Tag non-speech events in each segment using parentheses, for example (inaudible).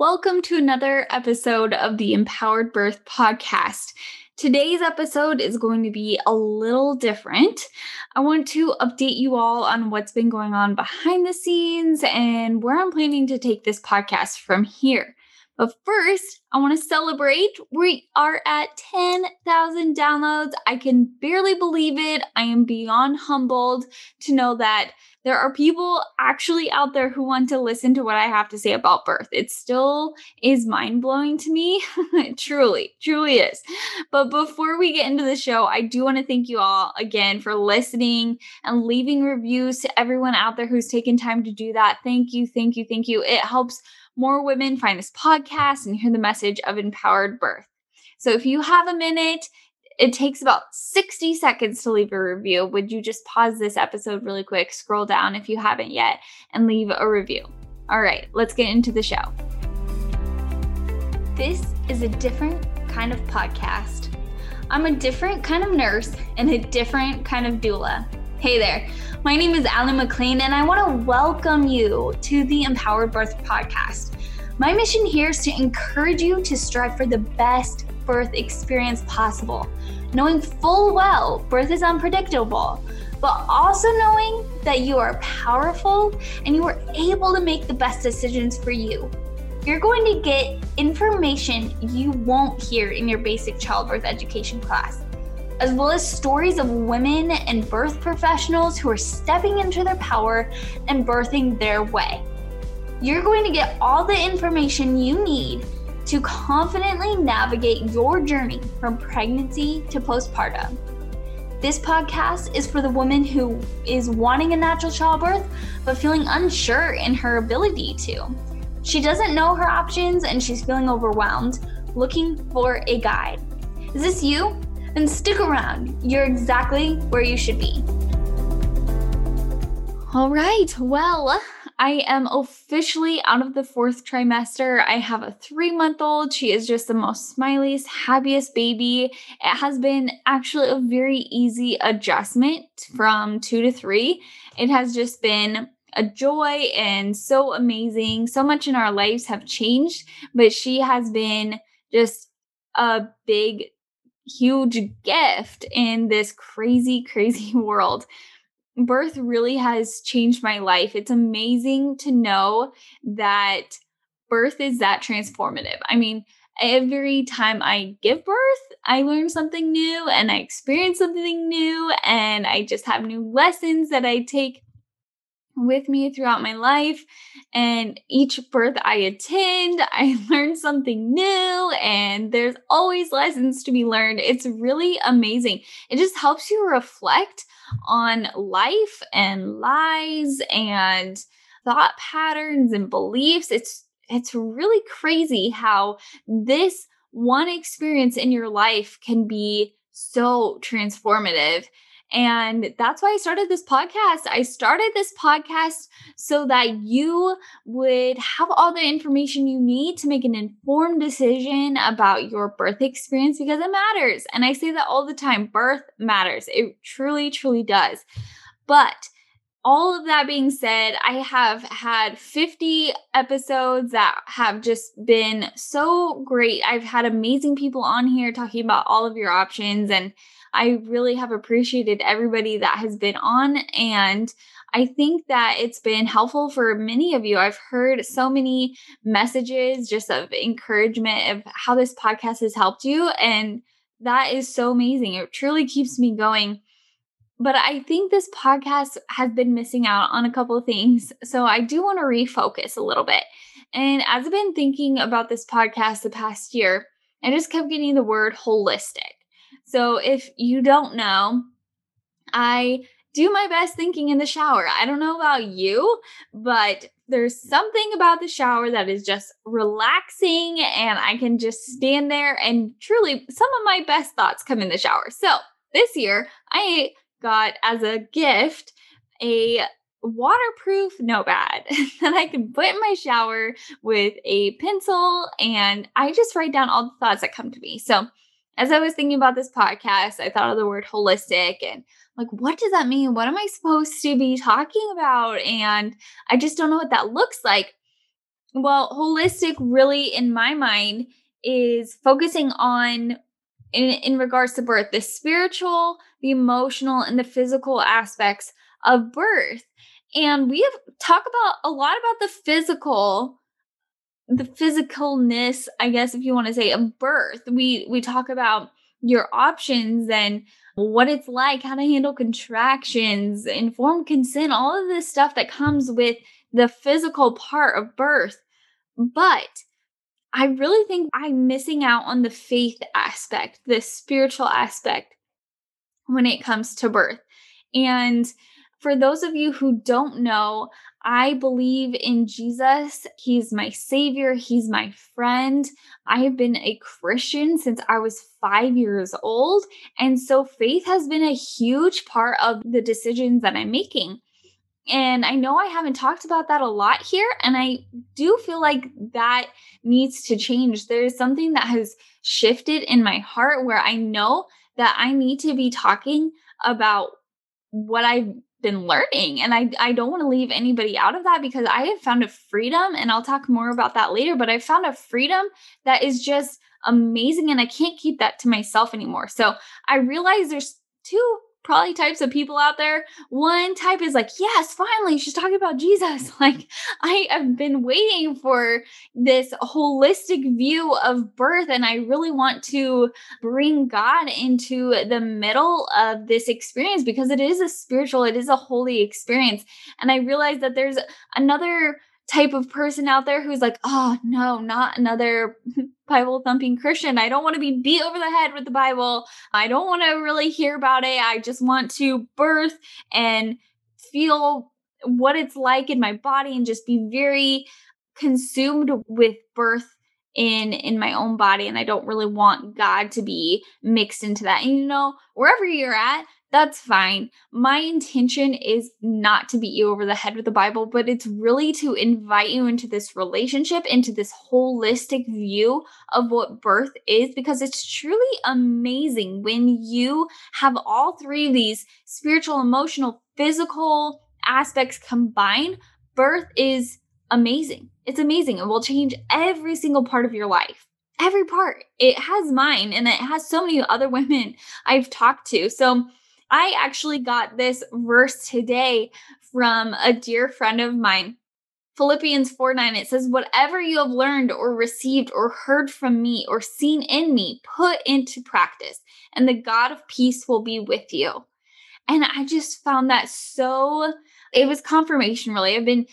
Welcome to another episode of the Empowered Birth Podcast. Today's episode is going to be a little different. I want to update you all on what's been going on behind the scenes and where I'm planning to take this podcast from here. But first, I want to celebrate. We are at 10,000 downloads. I can barely believe it. I am beyond humbled to know that there are people actually out there who want to listen to what I have to say about birth. It still is mind blowing to me. (laughs) truly, truly is. But before we get into the show, I do want to thank you all again for listening and leaving reviews to everyone out there who's taken time to do that. Thank you, thank you, thank you. It helps more women find this podcast and hear the message of empowered birth. So if you have a minute, it takes about 60 seconds to leave a review. Would you just pause this episode really quick, scroll down if you haven't yet, and leave a review? All right, let's get into the show. This is a different kind of podcast. I'm a different kind of nurse and a different kind of doula. Hey there, my name is Allie McLean, and I want to welcome you to the Empowered Birth Podcast. My mission here is to encourage you to strive for the best birth experience possible, knowing full well birth is unpredictable, but also knowing that you are powerful and you are able to make the best decisions for you. You're going to get information you won't hear in your basic childbirth education class as well as stories of women and birth professionals who are stepping into their power and birthing their way. You're going to get all the information you need to confidently navigate your journey from pregnancy to postpartum. This podcast is for the woman who is wanting a natural childbirth but feeling unsure in her ability to. She doesn't know her options and she's feeling overwhelmed, looking for a guide. Is this you? then stick around. You're exactly where you should be. All right. Well, I am officially out of the fourth trimester. I have a three month old. She is just the most smiliest, happiest baby. It has been actually a very easy adjustment from two to three. It has just been a joy and so amazing. So much in our lives have changed, but she has been just a big huge gift in this crazy, crazy (laughs) world. Birth really has changed my life. It's amazing to know that birth is that transformative. I mean, every time I give birth, I learn something new and I experience something new, and I just have new lessons that I take with me throughout my life. And each birth I attend, (laughs) I learn something new, and there's always lessons to be learned. It's really amazing. It just helps you reflect on life and lies and thought patterns and beliefs. It's it's really crazy how this one experience in your life can be so transformative. And that's why I started this podcast. I started this podcast so that you would have all the information you need to make an informed decision about your birth experience because it matters. And I say that all the time birth matters. It truly, truly does. But all of that being said, I have had 50 episodes that have just been so great. I've had amazing people on here talking about all of your options and I really have appreciated everybody that has been on. And I think that it's been helpful for many of you. I've heard so many messages just of encouragement of how this podcast has helped you. And that is so amazing. It truly keeps me going. But I think this podcast has been missing out on a couple of things. So I do want to refocus a little bit. And as I've been thinking about this podcast the past year, I just kept getting the word holistic. So if you don't know, I do my best thinking in the shower. I don't know about you, but there's something about the shower that is just relaxing and I can just stand there and truly some of my best thoughts come in the shower. So, this year I got as a gift a waterproof notepad (laughs) that I can put in my shower with a pencil and I just write down all the thoughts that come to me. So, as I was thinking about this podcast, I thought of the word holistic and like, what does that mean? What am I supposed to be talking about? And I just don't know what that looks like. Well, holistic really in my mind is focusing on in, in regards to birth, the spiritual, the emotional, and the physical aspects of birth. And we have talked about a lot about the physical the physicalness, I guess if you want to say, of birth. We we talk about your options and what it's like, how to handle contractions, informed consent, all of this stuff that comes with the physical part of birth. But I really think I'm missing out on the faith aspect, the spiritual aspect when it comes to birth. And for those of you who don't know, I believe in Jesus. He's my savior, he's my friend. I have been a Christian since I was five years old. And so faith has been a huge part of the decisions that I'm making. And I know I haven't talked about that a lot here. And I do feel like that needs to change. There's something that has shifted in my heart where I know that I need to be talking about what I've been learning. And I, I don't want to leave anybody out of that because I have found a freedom, and I'll talk more about that later, but I found a freedom that is just amazing. And I can't keep that to myself anymore. So I realize there's two probably types of people out there. One type is like, yes, finally, she's talking about Jesus. (laughs) Like, I have been waiting for this holistic view of birth, and I really want to bring God into the middle of this experience because it is a spiritual, it is a holy experience. And I realize that there's another type of person out there who's like, oh, no, not another (laughs) Bible thumping Christian. I don't want to be beat over the head with the Bible. I don't want to really hear about it. I just want to birth and feel what it's like in my body and just be very consumed with birth in in my own body and I don't really want God to be mixed into that. And you know, wherever you're at, that's fine. My intention is not to beat you over the head with the Bible, but it's really to invite you into this relationship, into this holistic view of what birth is, because it's truly amazing when you have all three of these spiritual, emotional, physical aspects combined. Birth is amazing. It's amazing. It will change every single part of your life every part. It has mine and it has so many other (laughs) women I've talked to. So I actually got this verse today from a dear friend of mine. Philippians 4 9, it says, Whatever you have learned or received or heard from me or seen in me, put into practice, and the God of peace will be with you. And I just found that so, it was confirmation, really. I've been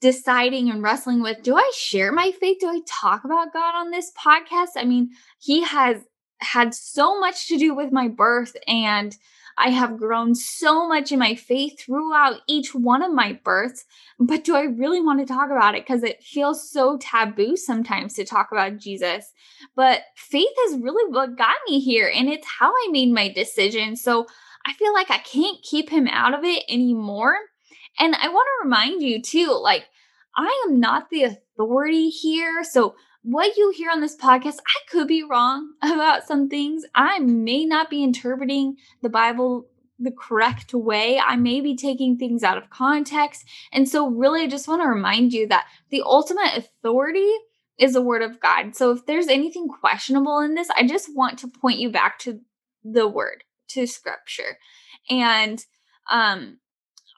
deciding and wrestling with do I share my faith? Do I talk about God on this podcast? I mean, He has had so much to do with my birth and I have grown so much in my faith throughout each one of my births. But do I really want to talk about it? Because it feels so taboo sometimes to talk about Jesus. But faith is really what got me here, and it's how I made my decision. So I feel like I can't keep him out of it anymore. And I want to remind you too, like, I am not the authority here. So what you hear on this podcast, I could be wrong about some things. I may not be interpreting the Bible the correct way. I may be taking things out of context. And so, really, I just want to remind you that the ultimate authority is the word of God. So, if there's anything questionable in this, I just want to point you back to the word, to scripture. And um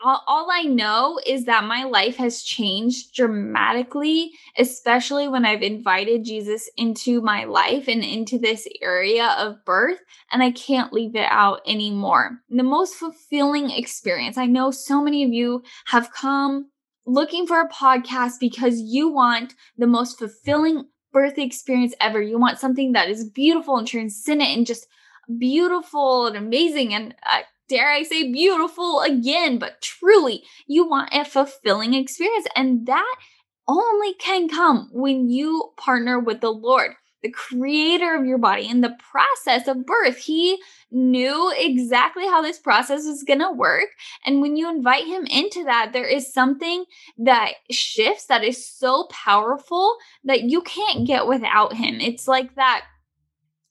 all, all I know is that my life has changed dramatically, especially when I've invited Jesus into my life and into this area of birth, and I can't leave it out anymore. The most fulfilling experience. I know so many of you have come looking for a podcast because you want the most fulfilling birth experience ever. You want something that is beautiful and transcendent and just beautiful and amazing. And uh, dare I say, beautiful again, but truly, you want a fulfilling experience. And that only can come when you partner with the Lord, the creator of your body, in the process of birth. He knew exactly how this process was going to work. And when you invite him into that, there is something that shifts that is so powerful that you can't get without him. It's like that.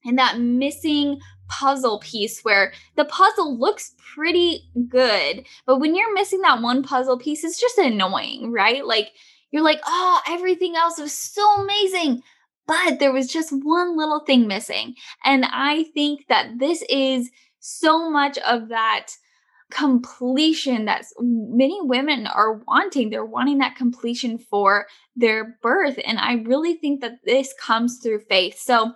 And that missing puzzle piece where the puzzle looks pretty good, but when you're missing that one puzzle piece, it's just annoying, right? Like you're like, oh, everything else was so amazing. But there was just one little thing missing. And I think that this is so much of that completion that many women are wanting. They're wanting that completion for their birth. And I really think that this comes through faith. So,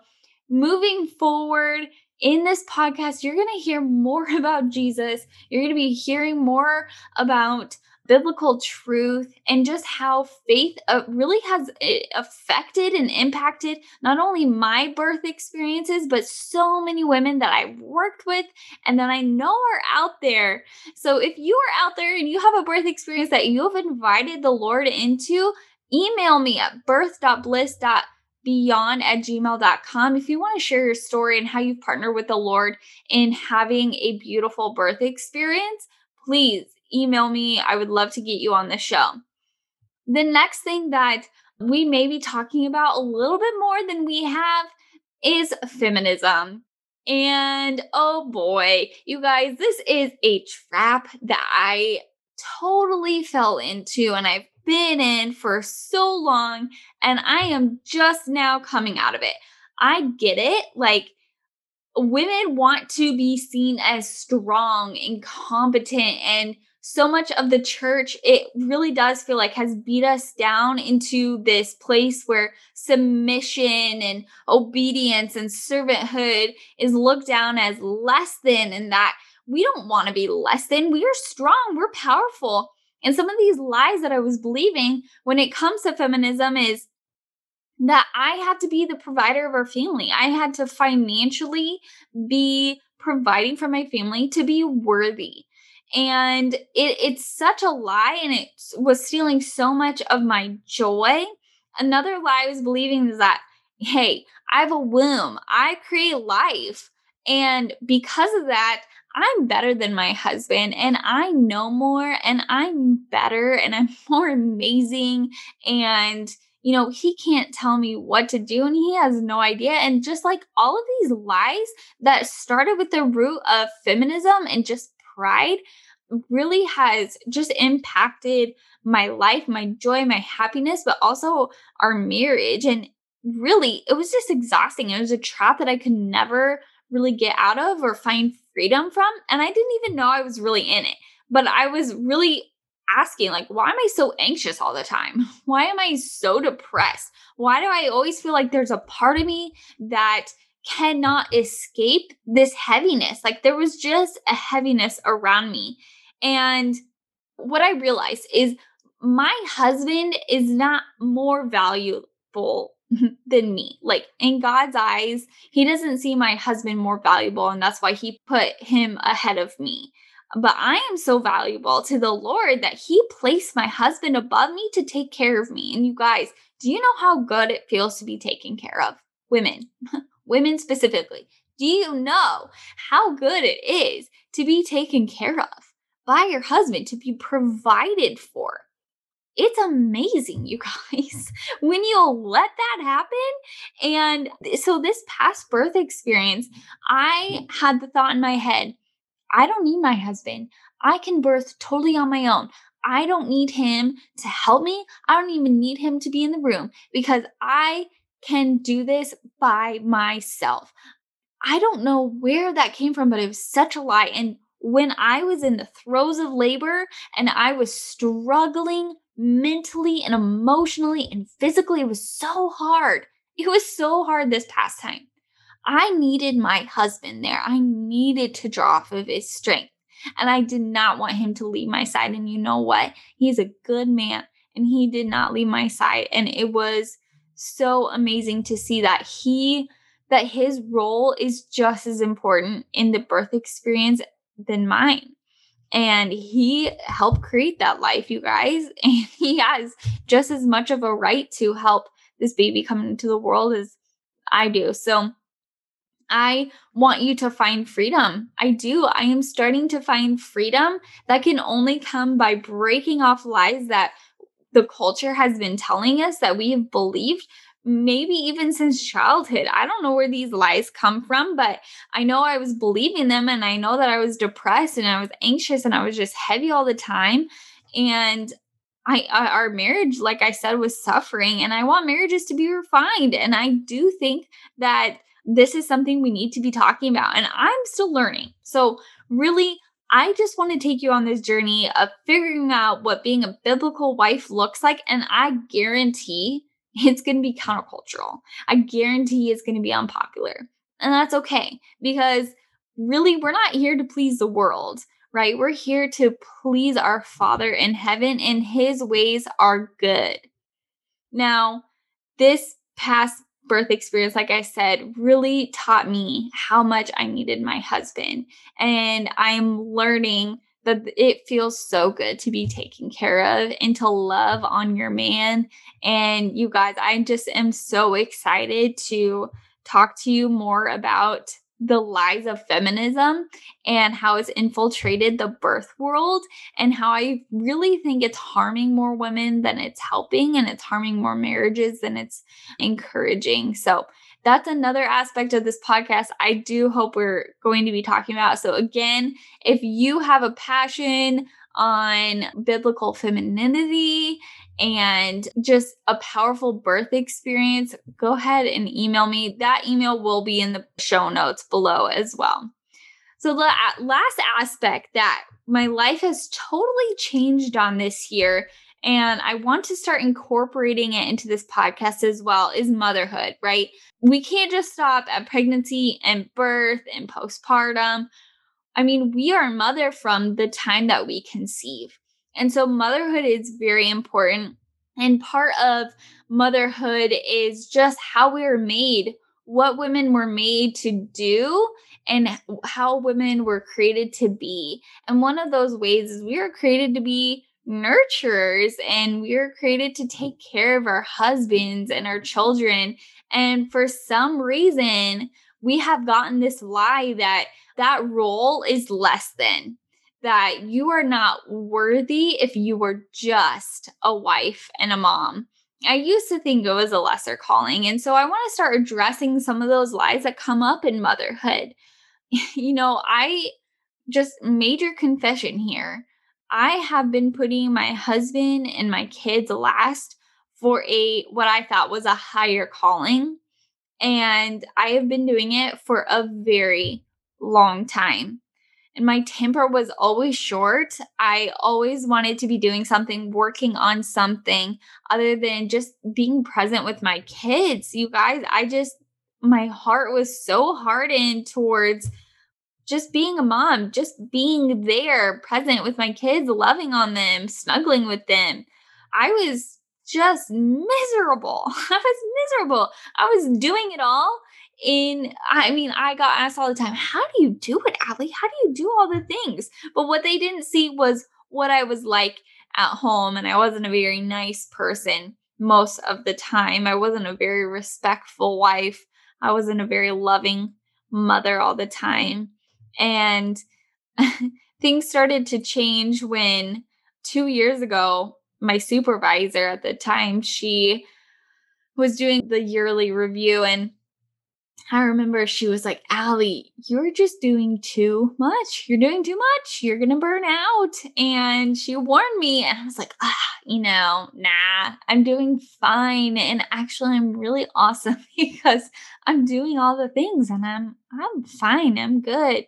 moving forward in this podcast, you're going to hear more (laughs) about Jesus. You're going to be hearing more about biblical truth and just how faith uh, really has eh, affected and impacted not only my birth experiences, but so many women that I've worked with and that I know are out there. So if you are out there and you have a birth experience that you have invited the Lord into, email me at birth.bliss.beyond at gmail.com if you want to share your story and how you've partnered with the Lord in having a beautiful birth experience. Please email me. I would love to get you on the show. The next thing that we may be talking about a little bit more than we have is feminism. And oh boy, you guys, this is a trap that I totally fell into and I've been in for so long and I am just now coming out of it. I get it. Like, women want to be seen as strong and competent and so much of the church, it really does feel like has beat us down into this place where submission and obedience and servanthood is looked down as less than, and that we don't want to be less than. We are strong, we're powerful. And some of these lies that I was believing when it comes to feminism is that I had to be the provider of our family. I had to financially be providing for my family to be worthy. And it, it's such a lie and it was stealing so much of my joy. Another lie i was believing is that hey i have a womb. I create life and because of that i'm better than my husband and i know more and i'm better and i'm (laughs) more amazing and you know, he can't tell me what to do and he has no idea. And just like all of these lies that started with the root of feminism and just pride really has just impacted my life, my joy, my happiness, but also our marriage. And really, it was just exhausting. It was a trap that I could never really get out of or find freedom from. And I didn't even know I was really in it. But I was really asking, like, why am I so anxious all the time? (laughs) Why am I so depressed? Why do I always feel like there's a part of me that cannot escape this heaviness. Like there was just a heaviness around me. And what I realized is my husband is not more valuable (laughs) than me. Like in God's eyes, he doesn't see my husband more valuable. And that's why he put him ahead of me. But I am so valuable to the Lord that he placed my husband above me to take care of me. And you guys, do you know how good it feels to be taken care of? Women, (laughs) women specifically. Do you know how good it is to be taken care of by your husband, to be provided for? It's amazing, you (laughs) guys, when you let that happen. And so, this past birth experience, I had the thought in my head I don't need my husband. I can birth totally on my own. I don't need him to help me. I don't even need him to be in the room because I can do this by myself. I don't know where that came from, but it was such a lie. And when I was in the throes of labor and I was struggling mentally and emotionally and physically, it was so hard. It was so hard this past time. I needed my husband there. I needed to draw off of his strength. And I did not want him to leave my side. And you know what? He's a good man and he did not leave my side. And it was so amazing to see that he that his role is just as important in the birth experience than mine. And he helped create that life, you guys. (laughs) And he has just as much of a right to help this baby come into the world as I do. So I want you to find freedom. I do. I am starting to find freedom that can only come by breaking off lies that the culture has been telling us that we have believed maybe even since childhood. I don't know where these lies come from, but I know I was believing them and I know that I was depressed and I was anxious and I was just heavy all the time. And I, I our marriage, like I said, was suffering, and I want marriages to be refined. And I do think that this is something we need to be talking about. And I'm still learning. So, really, I just want to take you on this journey of figuring out what being a biblical wife looks like. And I guarantee it's going to be countercultural. I guarantee it's going to be unpopular. And that's okay because really, we're not here to please the world, right? We're here to please our Father in heaven, and His ways are good. Now, this past birth experience, like I said, really taught me how much I needed my husband. And I'm learning that it feels so good to be taken care of and to love on your man. And you guys, I just am so excited to talk to you more about the lies of feminism and how it's infiltrated the birth world and how I really think it's harming more women than it's helping and it's harming more marriages than it's encouraging. So that's another aspect of this podcast I do hope we're going to be talking about. So again, if you have a passion on biblical femininity and just a powerful birth experience, go ahead and email me. That email will be in the show notes below as well. So, the uh, last aspect that my life has totally changed on this year, and I want to start incorporating it into this podcast as well, is motherhood, right? We can't just stop at pregnancy and birth and postpartum. I mean, we are mother from the time that we conceive. And so motherhood is very important. And part of motherhood is just how we are made, what women were made to do, and how women were created to be. And one of those ways is we are created to be nurturers and we are created to mm. take care of our husbands and our children. And for some reason, we have gotten this lie that that role is less than that you are not worthy if you were just a wife and a mom. I used to think it was a lesser calling. And so I want to start addressing some of those lies that come up in motherhood. (laughs) you know, I just major confession here. I have been putting my husband and my kids last for a what I thought was a higher calling. And I have been doing it for a very long time and my temper was always short. I always wanted to be doing something, working on something other than just being present with my kids. You guys, I just, my heart was so hardened towards just being a mom, just being there, present with my kids, loving on them, snuggling with them. I was just miserable. (laughs) I was miserable. I was doing it all in i mean i got asked all the time how do you do it ali how do you do all the things but what they didn't see was what i was like at home and i wasn't a very nice person most of the time i wasn't a very respectful wife i wasn't a very loving mother all the time and (laughs) things started to change when 2 years ago my supervisor at the time she was doing the yearly review and I remember she was like, Ali, you're just doing too much. You're doing too much. You're going to burn out. And she warned me. And I was like, ah, you know, nah, I'm doing fine. And actually, I'm really (laughs) awesome because I'm doing all the things and I'm, I'm fine. I'm good.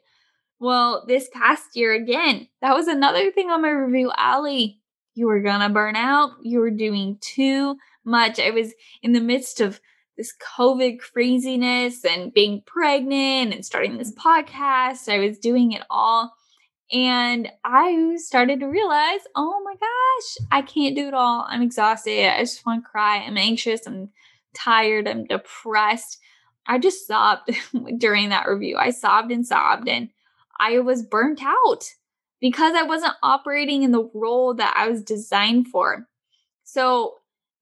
Well, this past year again, that was another thing on my review. Ali, you were going to burn out. You were doing too much. I was in the midst of this COVID craziness and being pregnant and starting this mm-hmm. podcast. I was doing it all. And I started to realize, oh my gosh, I can't do it all. I'm exhausted. I just want to cry. I'm anxious. I'm tired. I'm depressed. I just sobbed (laughs) during that review. I sobbed and sobbed, and I was burnt out because I wasn't operating in the role that I was designed for. So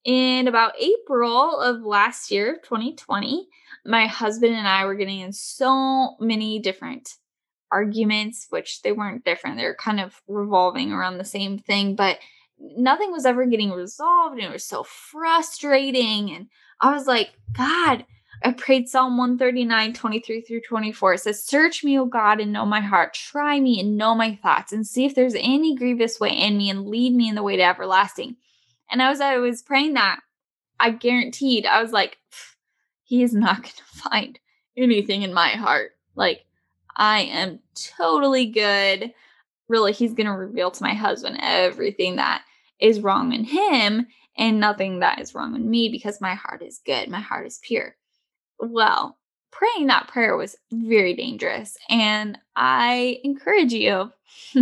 in about April of last year, 2020, my husband and I were getting in so many different arguments, which they weren't different. They're kind of revolving around the same thing, but nothing was ever getting resolved. And it was so frustrating. And I was like, God, I prayed Psalm 139, 23 through 24. It says, Search me, O God, and know my heart. Try me and know my thoughts, and see if there's any grievous way in me, and lead me in the way to everlasting. And as I was praying that, I guaranteed, I was like, he is not (laughs) going to find anything in my heart. Like, I am totally good. Really, he's going to reveal to my husband everything that is wrong in him and nothing that is wrong in me because my heart is good. My heart is pure. Well, praying that prayer was very dangerous. And I encourage you (laughs)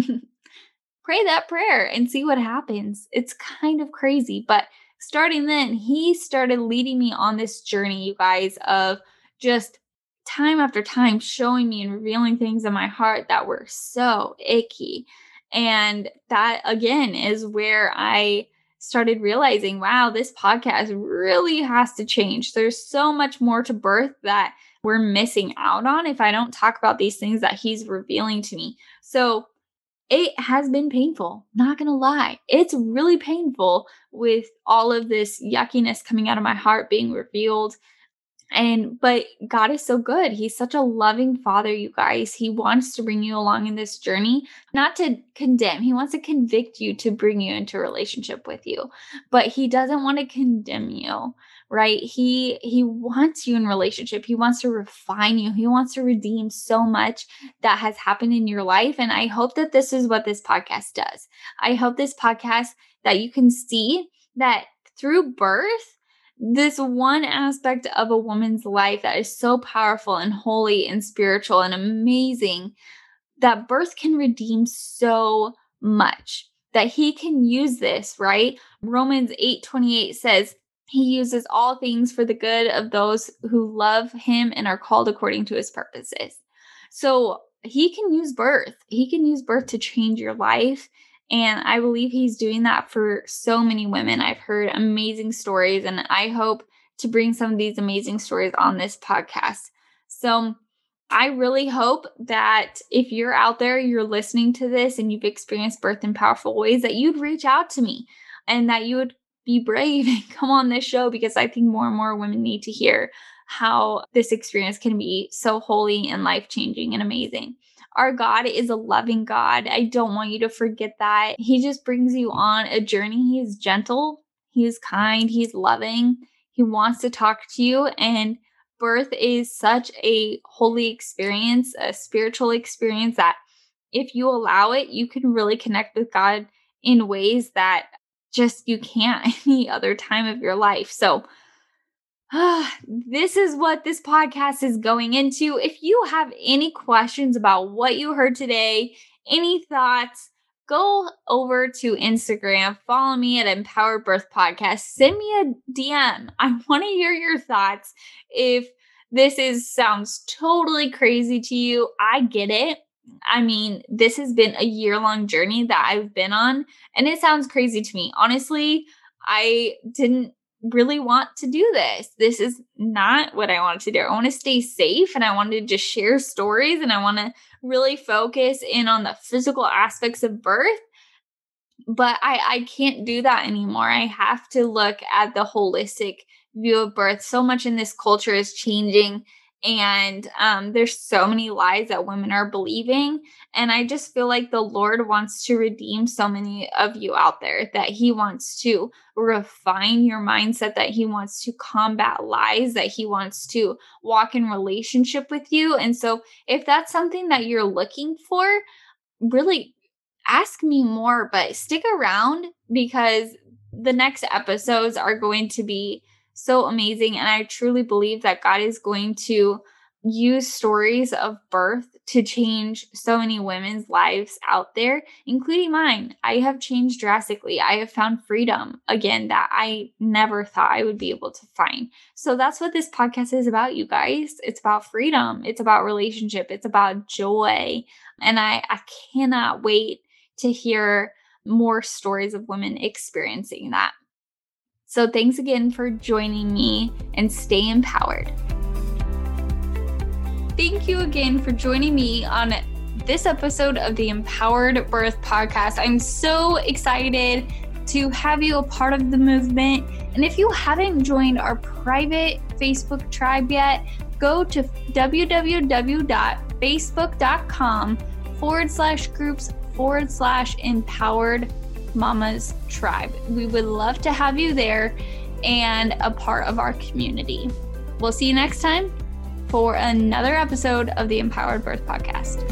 pray that prayer and see what happens. It's kind of crazy, but starting then, he started leading me on this journey, you guys, of just time after time showing me and revealing things in my heart that were so icky. And that again is where I started realizing, wow, this podcast really has to change. There's so much more to birth that we're missing out on if I don't talk about these things that he's revealing to me. So it has been painful, not gonna lie. It's really painful with all of this yuckiness coming out of my heart being revealed and but God is so good. He's such a loving father, you guys. He wants to bring you along in this journey, not to condemn. He wants to convict you to bring you into relationship with you. But he doesn't want to condemn you, right? He he wants you in relationship. He wants to refine you. He wants to redeem so much that has happened in your life and I hope that this is what this podcast does. I hope this podcast that you can see that through birth this one aspect of a woman's life that is so powerful and holy and spiritual and amazing that birth can redeem so much that he can use this right? Romans 8 28 says he uses all things for the good of those who love him and are called according to his purposes. So he can use birth. He can use birth to change your life and I believe he's doing that for so many women. I've heard amazing stories, and I hope to bring some of these amazing stories on this podcast. So, I really hope that if you're out there, you're listening to this and you've experienced birth in powerful ways, that you'd reach out to me and that you would be brave (laughs) and come on this show because I think more and more women need to hear how this experience can be so holy and life changing and amazing. Our God is a loving God. I don't want you to forget that. He just brings you on a journey. He is gentle, He is kind, He's loving. He wants to talk to you. And birth is such a holy experience, a spiritual experience that if you allow it, you can really connect with God in ways that just you can't (laughs) any other time of your life. So, (sighs) this is what this podcast is going into. If you have any questions about what you heard today, any thoughts, go over to Instagram, follow me at Empowered Birth Podcast, send me a DM. (laughs) I want to hear your thoughts. If this is sounds totally crazy to you, I get it. I mean, this has been a year long journey that I've been on, and it sounds crazy to me. Honestly, I didn't really want to do this. This is not what I wanted to do. I want to stay safe and I want to just share stories and I want to really focus in on the physical aspects of birth. But I, I can't do that anymore. I have to look at the holistic view of birth. So much in this culture is changing and um, there's so many lies that women are believing and i just feel like the lord wants to redeem so many of you out there that he wants to refine your mindset that he wants to combat lies that he wants to walk in relationship with you. And so if that's something that you're looking for really ask me more but stick around because the next episodes are going to be so amazing. And I truly believe that God is going to use stories of birth to change so many women's lives out there, including mine. I have changed drastically. I have found freedom again that I never thought I would be able to find. So that's what this podcast is about, you guys. It's about freedom, it's about relationship, it's about joy. And I, I cannot wait to hear more stories of women experiencing that. So thanks again for joining me and stay empowered. Thank you again for joining me on this episode of the Empowered Birth Podcast. I'm so excited to have you a part of the movement. And if you haven't joined our private Facebook tribe yet, go to www.facebook.com forward slash groups forward slash empowered Mamas Tribe. We would love to have you there and a part of our community. We'll see you next time for another episode of the Empowered Birth Podcast.